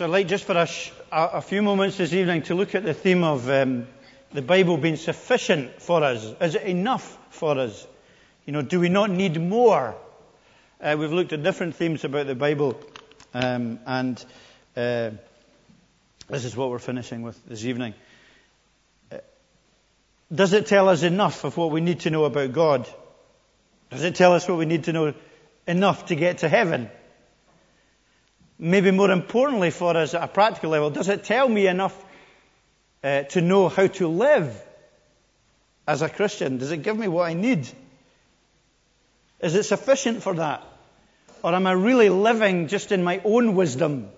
So I'd like just for a, sh- a, few moments this evening to look at the theme of um, the Bible being sufficient for us. Is it enough for us? You know, do we not need more? Uh, we've looked at different themes about the Bible, um, and uh, this is what we're finishing with this evening. Uh, does it tell us enough of what we need to know about God? Does it tell us what we need to know enough to get to heaven? Maybe more importantly for us at a practical level, does it tell me enough uh, to know how to live as a Christian? Does it give me what I need? Is it sufficient for that? Or am I really living just in my own wisdom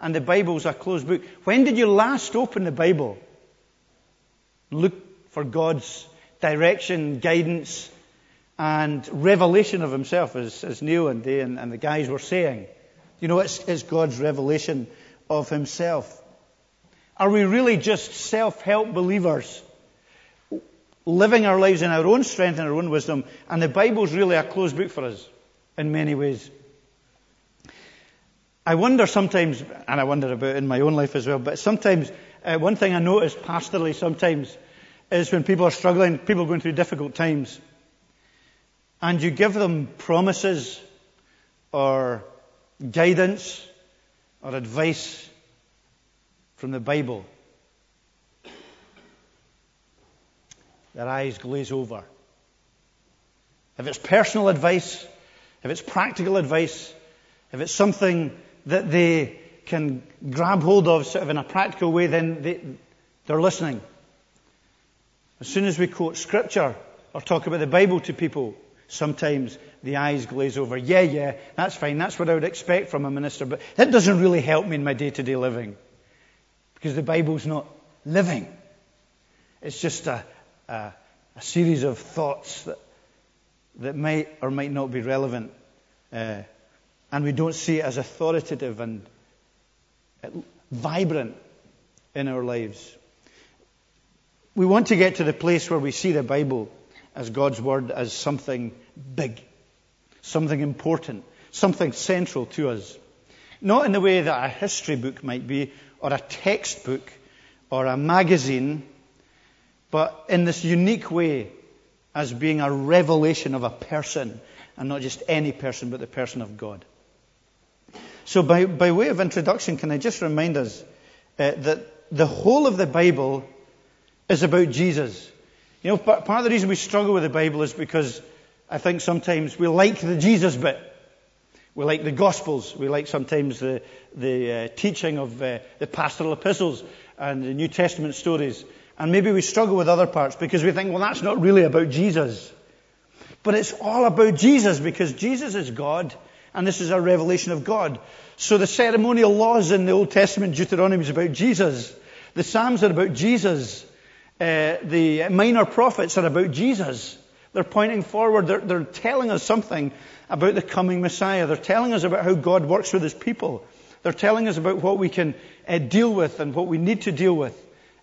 and the Bible's a closed book? When did you last open the Bible? Look for God's direction, guidance, and revelation of Himself, as, as Neil and Day and, and the guys were saying. You know, it's, it's God's revelation of Himself. Are we really just self-help believers? Living our lives in our own strength and our own wisdom, and the Bible's really a closed book for us in many ways. I wonder sometimes, and I wonder about in my own life as well, but sometimes, uh, one thing I notice pastorally sometimes is when people are struggling, people going through difficult times, and you give them promises or guidance or advice from the Bible, their eyes glaze over. If it's personal advice, if it's practical advice, if it's something that they can grab hold of sort of in a practical way, then they, they're listening. As soon as we quote scripture or talk about the Bible to people, sometimes the eyes glaze over. Yeah, yeah, that's fine. That's what I would expect from a minister. But that doesn't really help me in my day to day living. Because the Bible's not living. It's just a, a, a series of thoughts that, that might or might not be relevant. Uh, and we don't see it as authoritative and vibrant in our lives. We want to get to the place where we see the Bible as God's Word as something big something important, something central to us. Not in the way that a history book might be, or a textbook, or a magazine, but in this unique way as being a revelation of a person, and not just any person, but the person of God. So, by, by way of introduction, can I just remind us uh, that the whole of the Bible is about Jesus? You know, part of the reason we struggle with the Bible is because I think sometimes we like the Jesus bit. We like the Gospels. We like sometimes the, the uh, teaching of uh, the pastoral epistles and the New Testament stories. And maybe we struggle with other parts because we think, well, that's not really about Jesus. But it's all about Jesus because Jesus is God and this is a revelation of God. So the ceremonial laws in the Old Testament, Deuteronomy, is about Jesus. The Psalms are about Jesus. Uh, the minor prophets are about Jesus. They're pointing forward. They're, they're telling us something about the coming Messiah. They're telling us about how God works with His people. They're telling us about what we can uh, deal with and what we need to deal with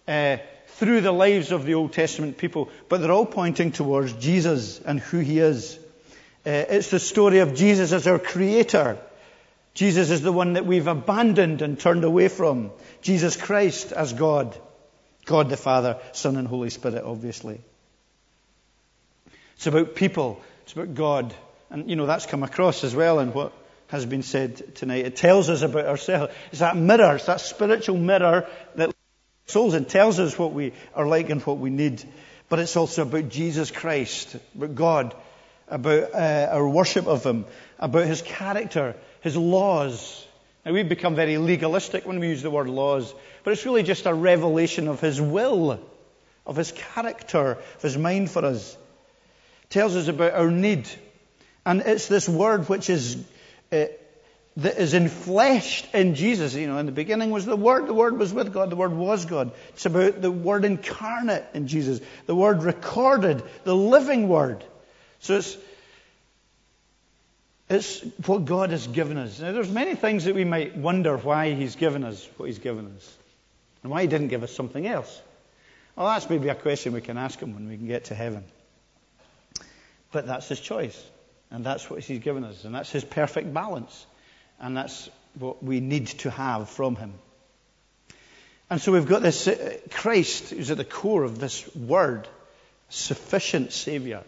uh, through the lives of the Old Testament people. But they're all pointing towards Jesus and who He is. Uh, it's the story of Jesus as our Creator. Jesus is the one that we've abandoned and turned away from. Jesus Christ as God. God the Father, Son, and Holy Spirit, obviously. It's about people. It's about God. And, you know, that's come across as well in what has been said tonight. It tells us about ourselves. It's that mirror, it's that spiritual mirror that souls and tells us what we are like and what we need. But it's also about Jesus Christ, about God, about uh, our worship of Him, about His character, His laws. Now we've become very legalistic when we use the word laws, but it's really just a revelation of His will, of His character, of His mind for us tells us about our need. And it's this word which is, uh, that is enfleshed in Jesus. You know, in the beginning was the Word, the Word was with God, the Word was God. It's about the Word incarnate in Jesus, the Word recorded, the living Word. So it's, it's what God has given us. Now, there's many things that we might wonder why He's given us what He's given us, and why He didn't give us something else. Well, that's maybe a question we can ask Him when we can get to heaven. But that's his choice. And that's what he's given us. And that's his perfect balance. And that's what we need to have from him. And so we've got this uh, Christ who's at the core of this word, sufficient Savior.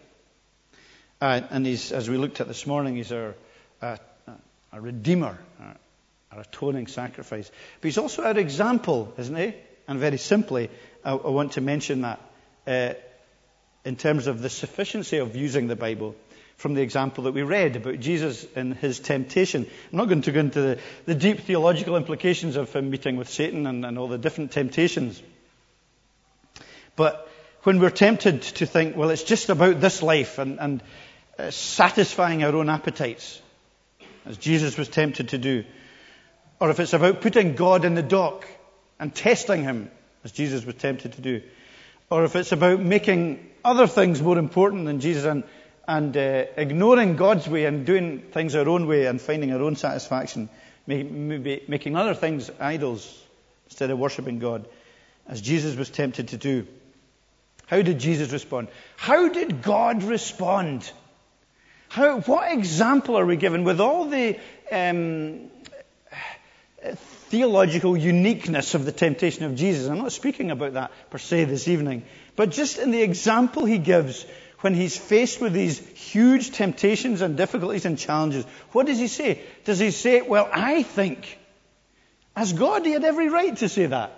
Uh, and he's, as we looked at this morning, he's our, uh, a redeemer, our atoning sacrifice. But he's also our example, isn't he? And very simply, I, I want to mention that uh, in terms of the sufficiency of using the Bible from the example that we read about Jesus and his temptation. I'm not going to go into the, the deep theological implications of him meeting with Satan and, and all the different temptations. But when we're tempted to think, well, it's just about this life and, and uh, satisfying our own appetites, as Jesus was tempted to do, or if it's about putting God in the dock and testing him, as Jesus was tempted to do, or if it's about making other things more important than Jesus and and uh, ignoring God's way and doing things our own way and finding our own satisfaction, maybe making other things idols instead of worshipping God, as Jesus was tempted to do. How did Jesus respond? How did God respond? How, what example are we given with all the um, theological uniqueness of the temptation of Jesus? I'm not speaking about that per se this evening, but just in the example he gives when he's faced with these huge temptations and difficulties and challenges, what does he say? Does he say, Well, I think, as God, he had every right to say that?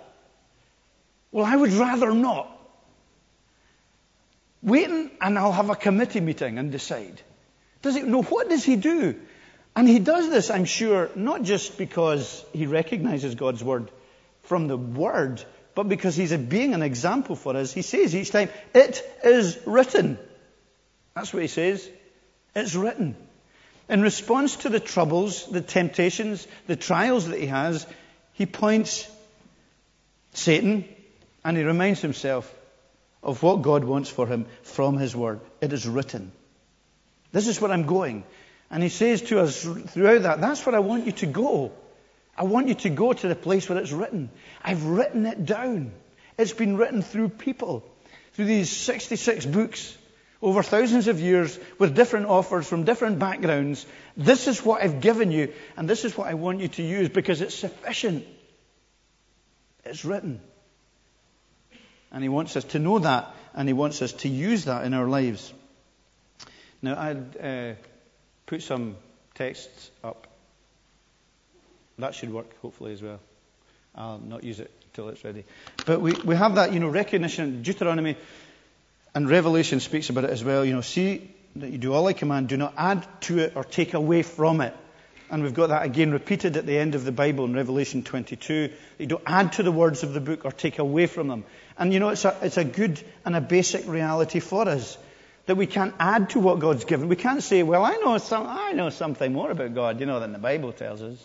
Well, I would rather not. Wait and I'll have a committee meeting and decide. Does he, no, what does he do? And he does this, I'm sure, not just because he recognizes God's word from the word, but because he's being an example for us. He says each time, It is written. That's what he says. It's written. In response to the troubles, the temptations, the trials that he has, he points Satan and he reminds himself of what God wants for him from his word. It is written. This is where I'm going. And he says to us throughout that, that's where I want you to go. I want you to go to the place where it's written. I've written it down. It's been written through people, through these 66 books over thousands of years with different offers from different backgrounds. This is what I've given you, and this is what I want you to use because it's sufficient. It's written. And He wants us to know that, and He wants us to use that in our lives. Now, I'd uh, put some texts up. That should work, hopefully, as well. I'll not use it until it's ready. But we, we have that, you know, recognition. Deuteronomy and Revelation speaks about it as well. You know, see that you do all I command, do not add to it or take away from it. And we've got that again repeated at the end of the Bible in Revelation 22. You don't add to the words of the book or take away from them. And you know, it's a, it's a good and a basic reality for us that we can't add to what God's given. We can't say, well, I know, some, I know something more about God, you know, than the Bible tells us.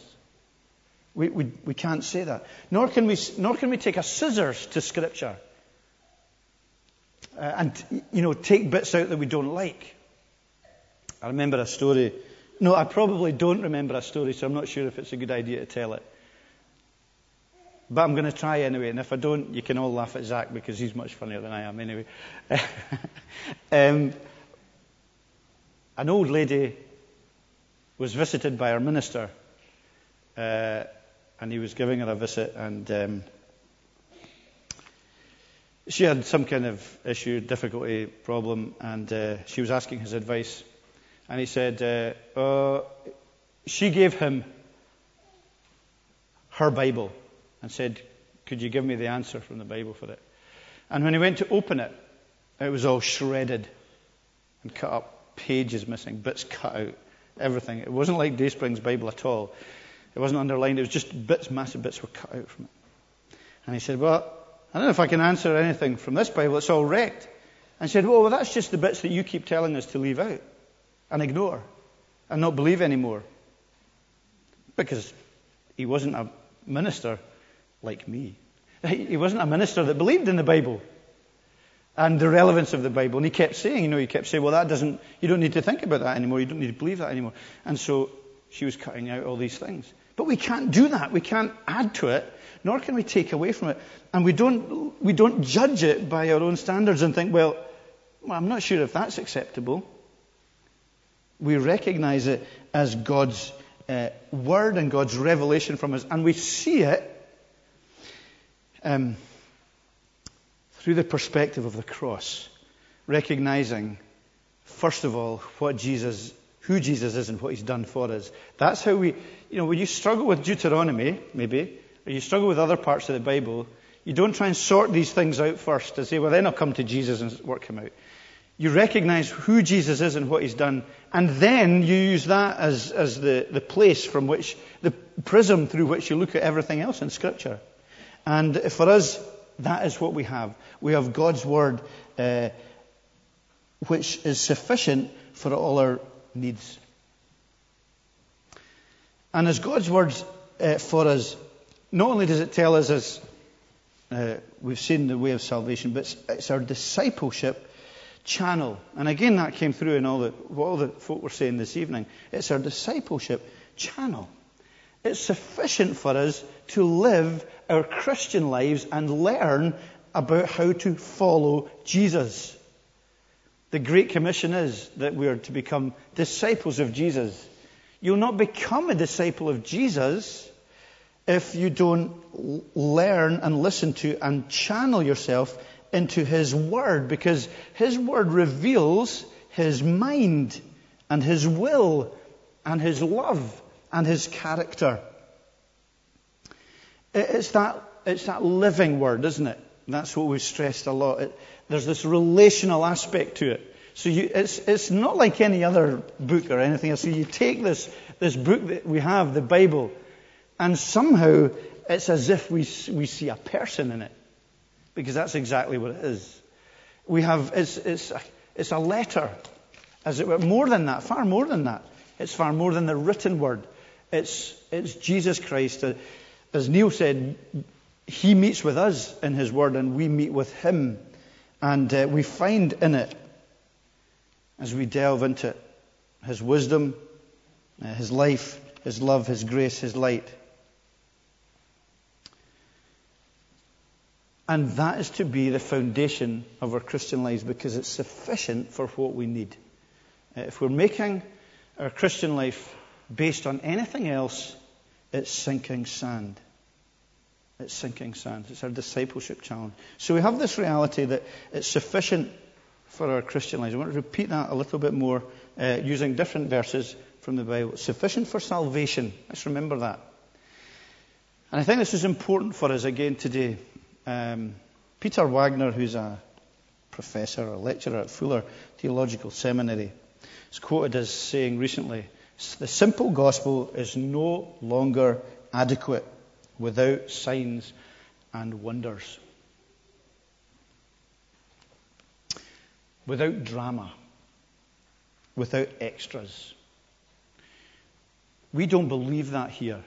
We, we, we can't say that. Nor can we, nor can we take a scissors to Scripture uh, and, you know, take bits out that we don't like. I remember a story. No, I probably don't remember a story, so I'm not sure if it's a good idea to tell it. But I'm going to try anyway, and if I don't, you can all laugh at Zach because he's much funnier than I am anyway. um, an old lady was visited by our minister, uh, and he was giving her a visit, and um, she had some kind of issue, difficulty, problem, and uh, she was asking his advice. And he said, uh, uh, she gave him her Bible and said, Could you give me the answer from the Bible for it? And when he went to open it, it was all shredded and cut up, pages missing, bits cut out, everything. It wasn't like Day Springs Bible at all. It wasn't underlined, it was just bits, massive bits were cut out from it. And he said, Well, I don't know if I can answer anything from this Bible. It's all wrecked. And he said, well, well, that's just the bits that you keep telling us to leave out and ignore and not believe anymore. Because he wasn't a minister like me. He wasn't a minister that believed in the Bible and the relevance of the Bible. And he kept saying, you know, he kept saying, well, that doesn't, you don't need to think about that anymore. You don't need to believe that anymore. And so she was cutting out all these things. But we can't do that. We can't add to it nor can we take away from it. And we don't, we don't judge it by our own standards and think, well, well, I'm not sure if that's acceptable. We recognize it as God's uh, word and God's revelation from us, and we see it um, through the perspective of the cross, recognizing, first of all, what Jesus, who Jesus is and what He's done for us. That's how we, you know, when you struggle with Deuteronomy, maybe, or you struggle with other parts of the Bible, you don't try and sort these things out first to say, well, then I'll come to Jesus and work Him out. You recognize who Jesus is and what He's done, and then you use that as, as the, the place from which, the prism through which you look at everything else in Scripture. And for us, that is what we have. We have God's Word, uh, which is sufficient for all our needs. And as God's Word uh, for us, not only does it tell us, as uh, we've seen the way of salvation, but it's, it's, our discipleship channel. And again, that came through in all the, what all the folk were saying this evening. It's our discipleship channel. It's sufficient for us to live our Christian lives and learn about how to follow Jesus. The Great Commission is that we are to become disciples of Jesus. You'll not become a disciple of Jesus if you don't learn and listen to and channel yourself into His Word, because His Word reveals His mind and His will and His love and His character. It's that, it's that living word, isn't it? That's what we've stressed a lot. It, there's this relational aspect to it. So you, it's, it's not like any other book or anything else. So you take this, this book that we have, the Bible, and somehow it's as if we, we see a person in it. Because that's exactly what it is. We have, it's, it's, a, it's a letter, as it were, more than that, far more than that. It's far more than the written word. It's, it's Jesus Christ. Uh, as Neil said, he meets with us in his word and we meet with him. And uh, we find in it, as we delve into it, his wisdom, uh, his life, his love, his grace, his light. And that is to be the foundation of our Christian lives because it's sufficient for what we need. Uh, if we're making our Christian life based on anything else, it's sinking sand. It's sinking sand. It's our discipleship challenge. So we have this reality that it's sufficient for our Christian lives. I want to repeat that a little bit more uh, using different verses from the Bible. Sufficient for salvation. Let's remember that. And I think this is important for us again today. Um, Peter Wagner, who's a professor, a lecturer at Fuller Theological Seminary, is quoted as saying recently the simple gospel is no longer adequate without signs and wonders, without drama, without extras. We don't believe that here.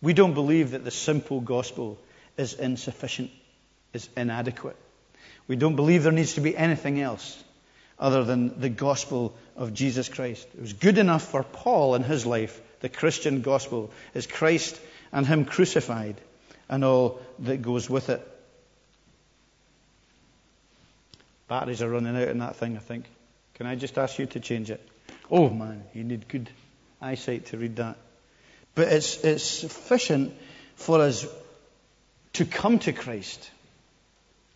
We don't believe that the simple gospel is insufficient, is inadequate. We don't believe there needs to be anything else other than the gospel of Jesus Christ. It was good enough for Paul in his life. The Christian gospel is Christ and Him crucified and all that goes with it. Batteries are running out in that thing, I think. Can I just ask you to change it? Oh man, you need good eyesight to read that. But it's, it's sufficient for us to come to Christ.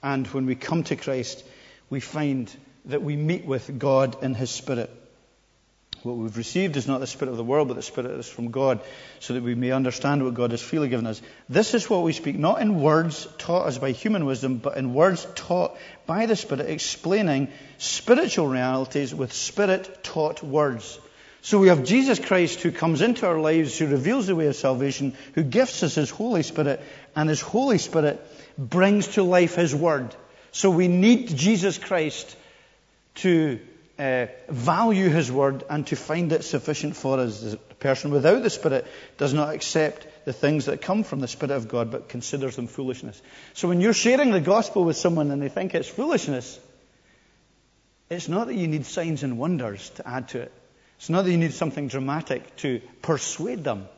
And when we come to Christ, we find that we meet with God in His Spirit. What we've received is not the Spirit of the world, but the Spirit is from God, so that we may understand what God has freely given us. This is what we speak, not in words taught us by human wisdom, but in words taught by the Spirit, explaining spiritual realities with Spirit taught words. So we have Jesus Christ who comes into our lives, who reveals the way of salvation, who gifts us His Holy Spirit, and His Holy Spirit brings to life His Word. So we need Jesus Christ to uh, value His Word and to find it sufficient for us. The person without the Spirit does not accept the things that come from the Spirit of God, but considers them foolishness. So when you're sharing the gospel with someone and they think it's foolishness, it's not that you need signs and wonders to add to it. It's not that you need something dramatic to persuade them.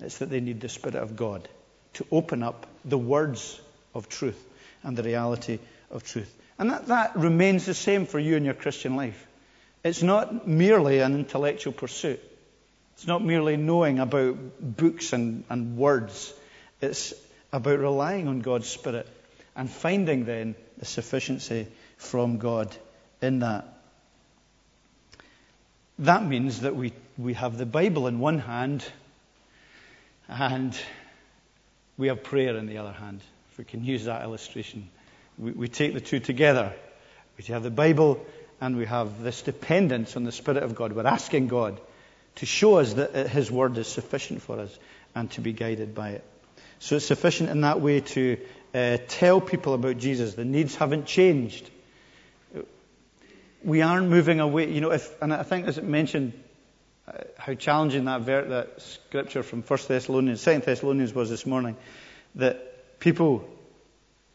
It's that they need the Spirit of God to open up the words of truth and the reality of truth. And that, that remains the same for you in your Christian life. It's not merely an intellectual pursuit. It's not merely knowing about books and, and words. It's about relying on God's Spirit and finding then the sufficiency from God in that. That means that we, we have the Bible in one hand and we have prayer in the other hand. If we can use that illustration, we, we take the two together. We have the Bible and we have this dependence on the Spirit of God. We're asking God to show us that His Word is sufficient for us and to be guided by it. So it's sufficient in that way to uh, tell people about Jesus. The needs haven't changed. We aren't moving away. You know, if, and I think as it mentioned uh, how challenging that, ver- that scripture from 1 Thessalonians, 2 Thessalonians was this morning, that people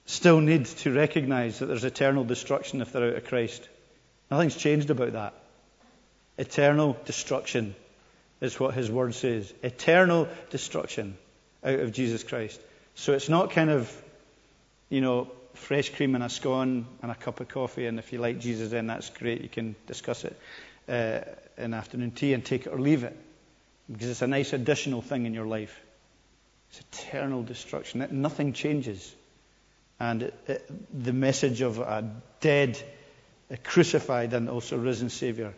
still need to recognize that there's eternal destruction if they're out of Christ. Nothing's changed about that. Eternal destruction is what his word says. Eternal destruction out of Jesus Christ. So it's not kind of, you know, fresh cream and a scone and a cup of coffee, and if you like Jesus, then that's great. You can discuss it uh, in afternoon tea and take it or leave it because it's a nice additional thing in your life. It's eternal destruction. Nothing changes. And it, it, the message of a dead, a crucified, and also risen Savior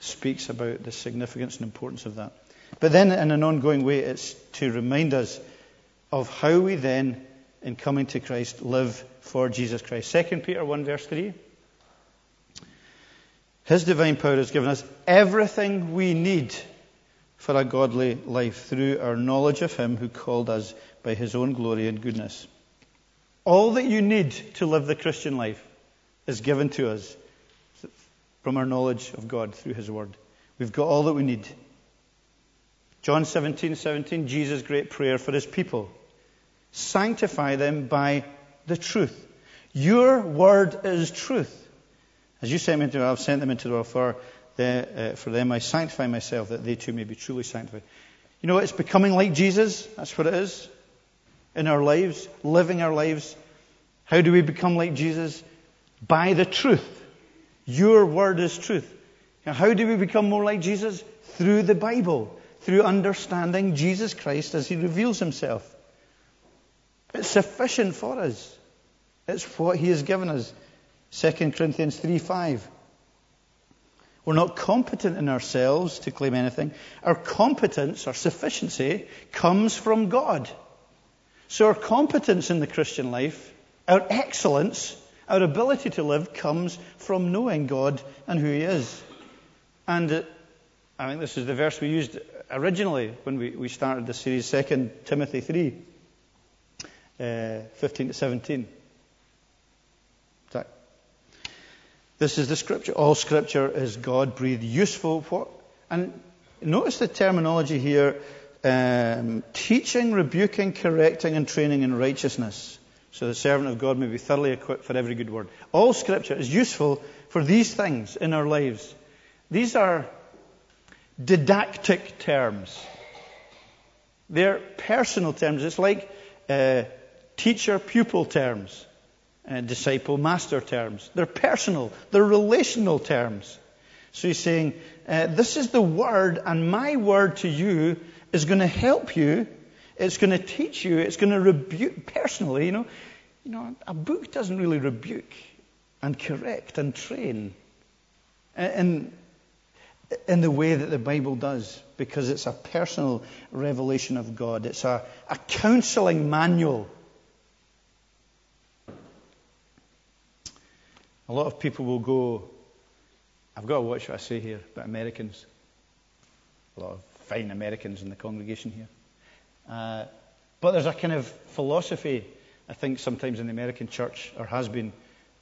speaks about the significance and importance of that. But then, in an ongoing way, it's to remind us of how we then, in coming to Christ, live for Jesus Christ. 2 Peter 1, verse 3. His divine power has given us everything we need for a godly life through our knowledge of Him who called us by His own glory and goodness. All that you need to live the Christian life is given to us from our knowledge of God through His Word. We've got all that we need. John 17, 17, Jesus' great prayer for His people. Sanctify them by the truth. Your Word is truth. As you sent me into, I've sent them into the world for, the, uh, for them. I sanctify myself that they too may be truly sanctified. You know, it's becoming like Jesus. That's what it is. In our lives, living our lives. How do we become like Jesus? By the truth. Your word is truth. Now, how do we become more like Jesus? Through the Bible, through understanding Jesus Christ as he reveals himself. It's sufficient for us. It's what he has given us. 2 Corinthians 3 5. We're not competent in ourselves to claim anything. Our competence, our sufficiency, comes from God. So our competence in the Christian life, our excellence, our ability to live comes from knowing God and who He is. And uh, I think this is the verse we used originally when we, we started the series, 2 Timothy 3, uh, 15 to 17. This is the scripture. All scripture is God breathed, useful. What? And notice the terminology here um, teaching, rebuking, correcting, and training in righteousness. So the servant of God may be thoroughly equipped for every good word. All scripture is useful for these things in our lives. These are didactic terms. They're personal terms. It's like uh, teacher pupil terms uh, disciple master terms. They're personal, they're relational terms. So he's saying, uh, This is the word, and my word to you is going to help you. It's going to teach you. It's going to rebuke personally. You know, you know, a book doesn't really rebuke and correct and train in, in the way that the Bible does, because it's a personal revelation of God. It's a, a counseling manual A lot of people will go, I've got to watch what I say here but Americans. A lot of fine Americans in the congregation here. Uh, but there's a kind of philosophy, I think, sometimes in the American church, or has been,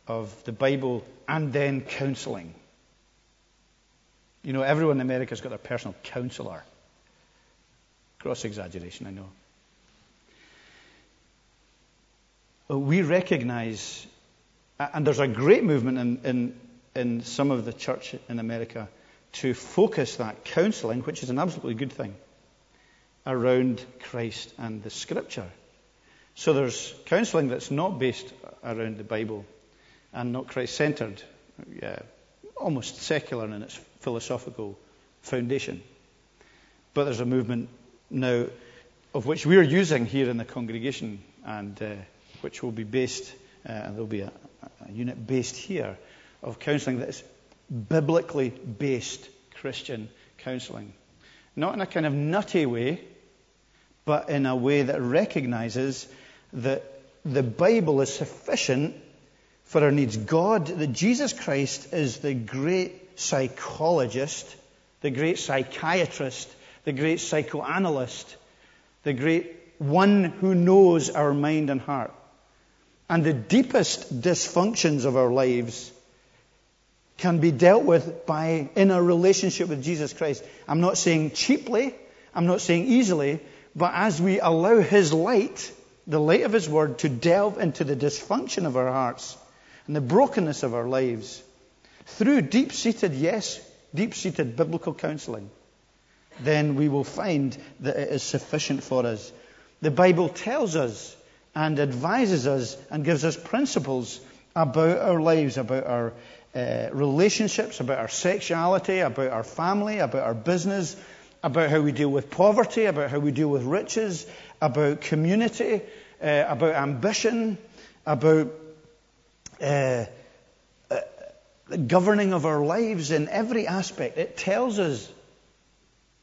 of the Bible and then counseling. You know, everyone in America's got their personal counselor. Gross exaggeration, I know. We recognize and there's a great movement in, in, in some of the church in America to focus that counseling, which is an absolutely good thing, around Christ and the Scripture. So there's counseling that's not based around the Bible and not Christ centered, yeah, almost secular in its philosophical foundation. But there's a movement now of which we're using here in the congregation and uh, which will be based, uh, and there'll be a, a unit based here of counseling that is biblically based Christian counseling. Not in a kind of nutty way, but in a way that recognizes that the Bible is sufficient for our needs. God, that Jesus Christ is the great psychologist, the great psychiatrist, the great psychoanalyst, the great one who knows our mind and heart. And the deepest dysfunctions of our lives can be dealt with by in a relationship with Jesus Christ. I'm not saying cheaply, I'm not saying easily, but as we allow His light, the light of His Word, to delve into the dysfunction of our hearts and the brokenness of our lives through deep seated, yes, deep seated biblical counseling, then we will find that it is sufficient for us. The Bible tells us and advises us and gives us principles about our lives, about our uh, relationships, about our sexuality, about our family, about our business, about how we deal with poverty, about how we deal with riches, about community, uh, about ambition, about uh, uh, the governing of our lives in every aspect. It tells us,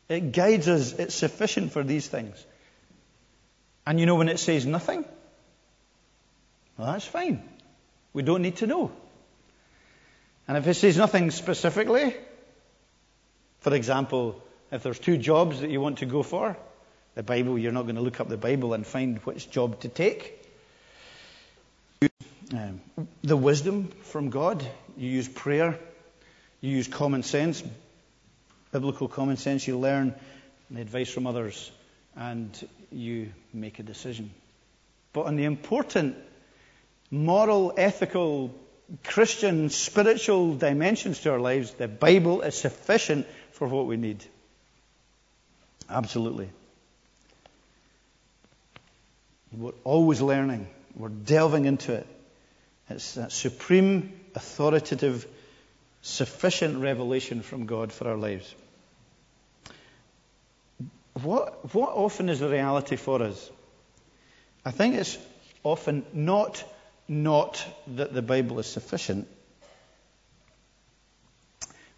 it guides us, it's sufficient for these things. And you know when it says nothing? Well, that's fine. We don't need to know. And if it says nothing specifically, for example, if there's two jobs that you want to go for, the Bible, you're not going to look up the Bible and find which job to take. Um, the wisdom from God, you use prayer, you use common sense, biblical common sense, you learn the advice from others, and you make a decision. But on the important moral, ethical, Christian, spiritual dimensions to our lives, the Bible is sufficient for what we need. Absolutely. We're always learning. We're delving into it. It's that supreme, authoritative, sufficient revelation from God for our lives. What, what often is the reality for us? I think it's often not not that the Bible is sufficient,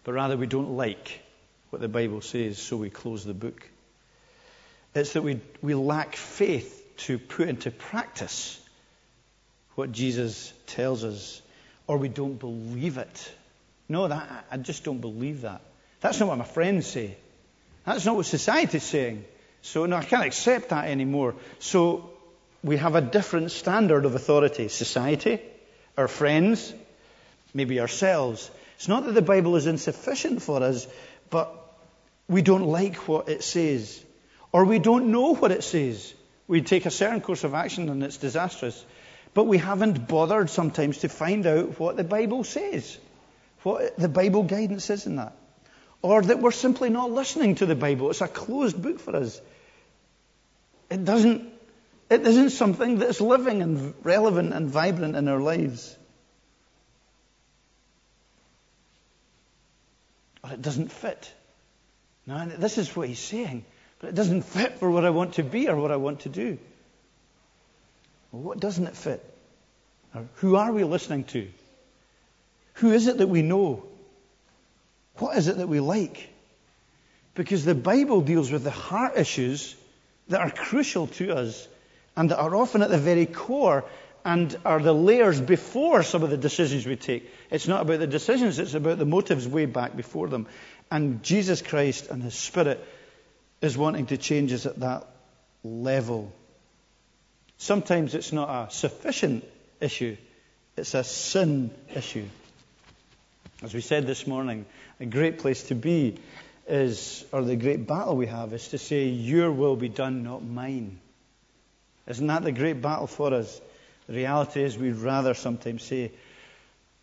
but rather we don't like what the Bible says, so we close the book. It's that we, we lack faith to put into practice what Jesus tells us, or we don't believe it. No, that, I just don't believe that. That's not what my friends say. That's not what society's saying. So, no, I can't accept that anymore. So, we have a different standard of authority. Society, our friends, maybe ourselves. It's not that the Bible is insufficient for us, but we don't like what it says. Or we don't know what it says. We take a certain course of action and it's disastrous. But we haven't bothered sometimes to find out what the Bible says, what the Bible guidance is in that. Or that we're simply not listening to the Bible. It's a closed book for us. It doesn't it isn't something that's living and relevant and vibrant in our lives. Or it doesn't fit. Now, this is what he's saying, but it doesn't fit for what I want to be or what I want to do. Well, what doesn't it fit? Or who are we listening to? Who is it that we know? What is it that we like? Because the Bible deals with the heart issues that are crucial to us and that are often at the very core and are the layers before some of the decisions we take. It's not about the decisions, it's about the motives way back before them. And Jesus Christ and His Spirit is wanting to change us at that level. Sometimes it's not a sufficient issue, it's a sin issue. As we said this morning, a great place to be is, or the great battle we have, is to say, Your will be done, not mine. Isn't that the great battle for us? The reality is we'd rather sometimes say,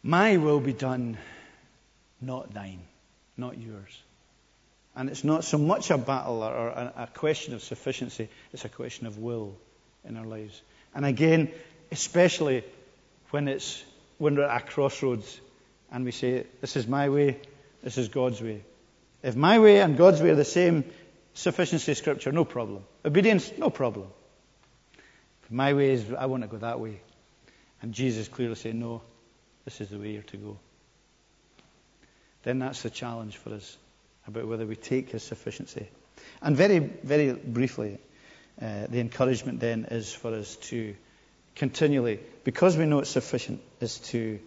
My will be done, not thine, not yours. And it's not so much a battle or a question of sufficiency, it's a question of will in our lives. And again, especially when it's when we're at a crossroads and we say, This is my way, this is God's way. If my way and God's way are the same, Sufficiency Scripture, no problem. Obedience, no problem. My way is, I want to go that way. And Jesus clearly said, no, this is the way you're to go. Then that's the challenge for us about whether we take his sufficiency. And very, very briefly, uh, the encouragement then is for us to continually, because we know it's sufficient, is to,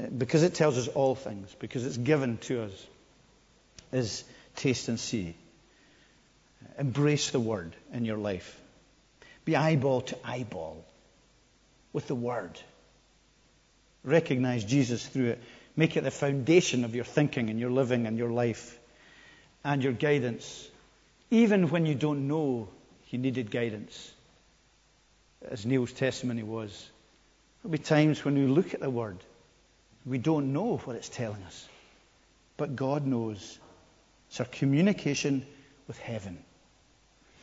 uh, because it tells us all things, because it's given to us, is taste and see. Embrace the word in your life. Be eyeball to eyeball with the word. Recognize Jesus through it. Make it the foundation of your thinking and your living and your life and your guidance. Even when you don't know you needed guidance, as Neil's testimony was. There'll be times when we look at the Word, we don't know what it's telling us. But God knows. It's our communication with heaven.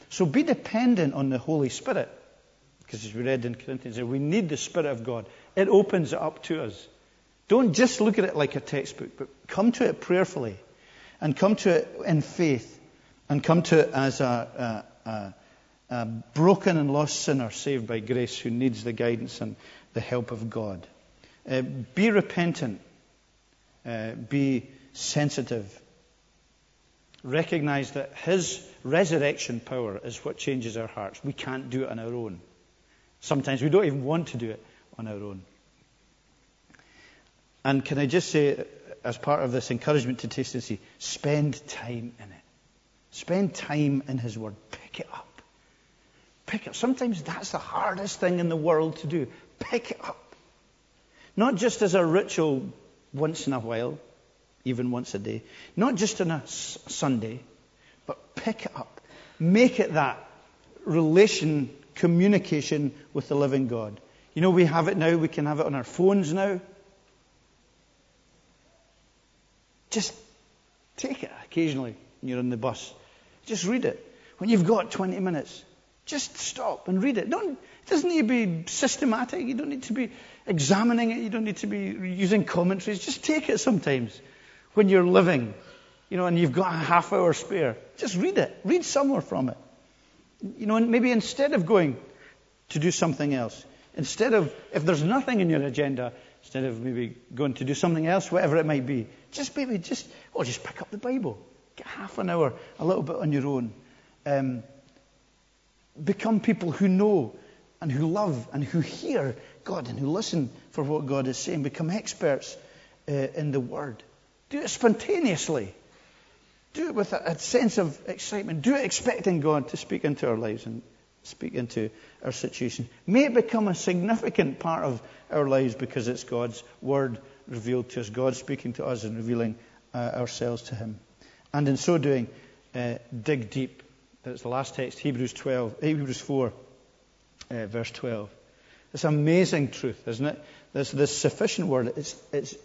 So be dependent on the Holy Spirit. Because as we read in Corinthians, we need the Spirit of God. It opens it up to us. Don't just look at it like a textbook, but come to it prayerfully and come to it in faith and come to it as a, a, a, a broken and lost sinner saved by grace who needs the guidance and the help of God. Uh, be repentant. Uh, be sensitive. Recognize that His resurrection power is what changes our hearts. We can't do it on our own. Sometimes we don't even want to do it on our own. And can I just say, as part of this encouragement to taste and see, spend time in it. Spend time in His Word. Pick it up. Pick it up. Sometimes that's the hardest thing in the world to do. Pick it up. Not just as a ritual once in a while, even once a day. Not just on a Sunday, pick it up. Make it that relation, communication with the living God. You know, we have it now, we can have it on our phones now. Just take it occasionally when you're on the bus. Just read it. When you've got 20 minutes, just stop and read it. Don't, it doesn't need to be systematic. You don't need to be examining it. You don't need to be using commentaries. Just take it sometimes when you're living, you know, and you've got a half hour spare. Just read it. Read somewhere from it. You know, and maybe instead of going to do something else, instead of, if there's nothing in your agenda, instead of maybe going to do something else, whatever it might be, just maybe just, or just pick up the Bible. Get half an hour, a little bit on your own. Um, become people who know and who love and who hear God and who listen for what God is saying. Become experts uh, in the Word. Do it spontaneously. Do it with a, a, sense of excitement. Do it expecting God to speak into our lives and speak into our situation. May it become a significant part of our lives because it's God's Word revealed to us, God speaking to us and revealing uh, ourselves to Him. And in so doing, uh, dig deep. That's the last text, Hebrews 12, Hebrews 4, uh, verse 12. It's amazing truth, isn't it? This, this sufficient word. It's, it's,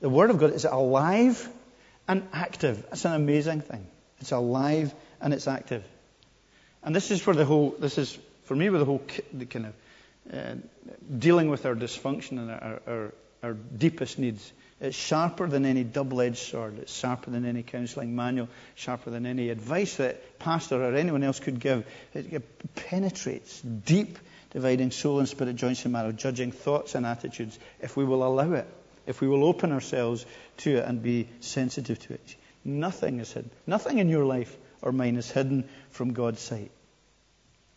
the Word of God is alive and active. It's an amazing thing. It's alive and it's active. And this is for the whole, this is for me with the whole the kind of uh, dealing with our dysfunction and our, our, our deepest needs. It's sharper than any double-edged sword. It's sharper than any counseling manual, sharper than any advice that pastor or anyone else could give. It penetrates deep, dividing soul and spirit, joints and marrow, judging thoughts and attitudes, if we will allow it, if we will open ourselves to it and be sensitive to it. Nothing is hidden. Nothing in your life or mine is hidden from God's sight.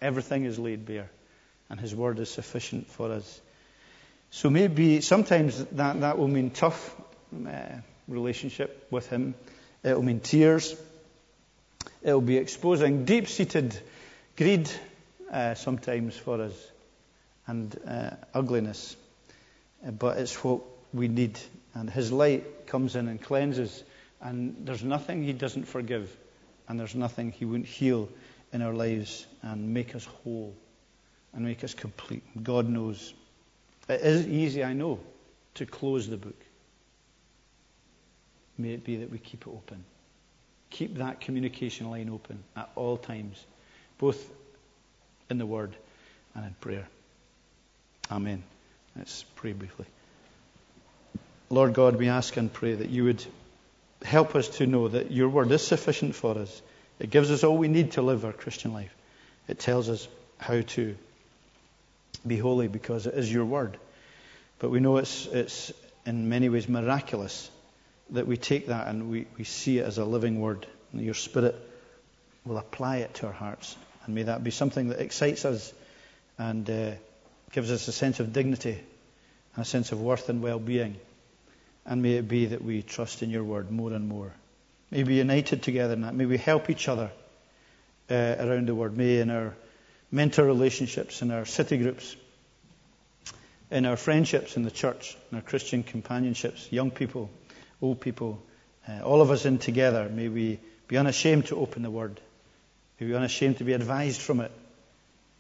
Everything is laid bare, and His word is sufficient for us. So maybe sometimes that, that will mean tough uh, relationship with Him. It will mean tears. It will be exposing deep seated greed uh, sometimes for us and uh, ugliness. Uh, but it's what we need. And His light comes in and cleanses. And there's nothing He doesn't forgive. And there's nothing He won't heal in our lives and make us whole and make us complete. God knows. It is easy, I know, to close the book. May it be that we keep it open. Keep that communication line open at all times, both in the Word and in prayer. Amen. Let's pray briefly. Lord God, we ask and pray that you would help us to know that your Word is sufficient for us. It gives us all we need to live our Christian life. It tells us how to be holy because it is your word. But we know it's, it's in many ways miraculous that we take that and we, we see it as a living word. And your spirit will apply it to our hearts. And may that be something that excites us and uh, gives us a sense of dignity and a sense of worth and well being. And may it be that we trust in your word more and more. May we be united together in that. May we help each other uh, around the word. May in our mentor relationships, in our city groups, in our friendships in the church, in our Christian companionships, young people, old people, uh, all of us in together, may we be unashamed to open the word. May we be unashamed to be advised from it.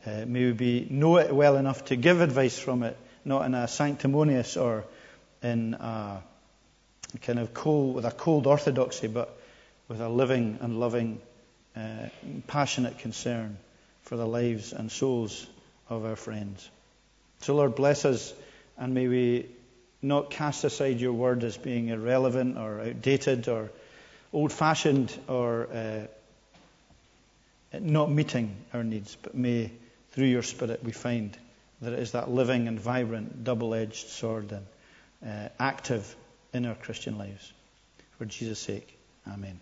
Uh, may we be, know it well enough to give advice from it, not in a sanctimonious or in a kind of cold, with a cold orthodoxy, but with a living and loving, uh, passionate concern for the lives and souls of our friends. So, Lord, bless us, and may we not cast aside your word as being irrelevant or outdated or old fashioned or uh, not meeting our needs, but may through your Spirit we find that it is that living and vibrant, double edged sword and uh, active in our Christian lives. For Jesus' sake, Amen.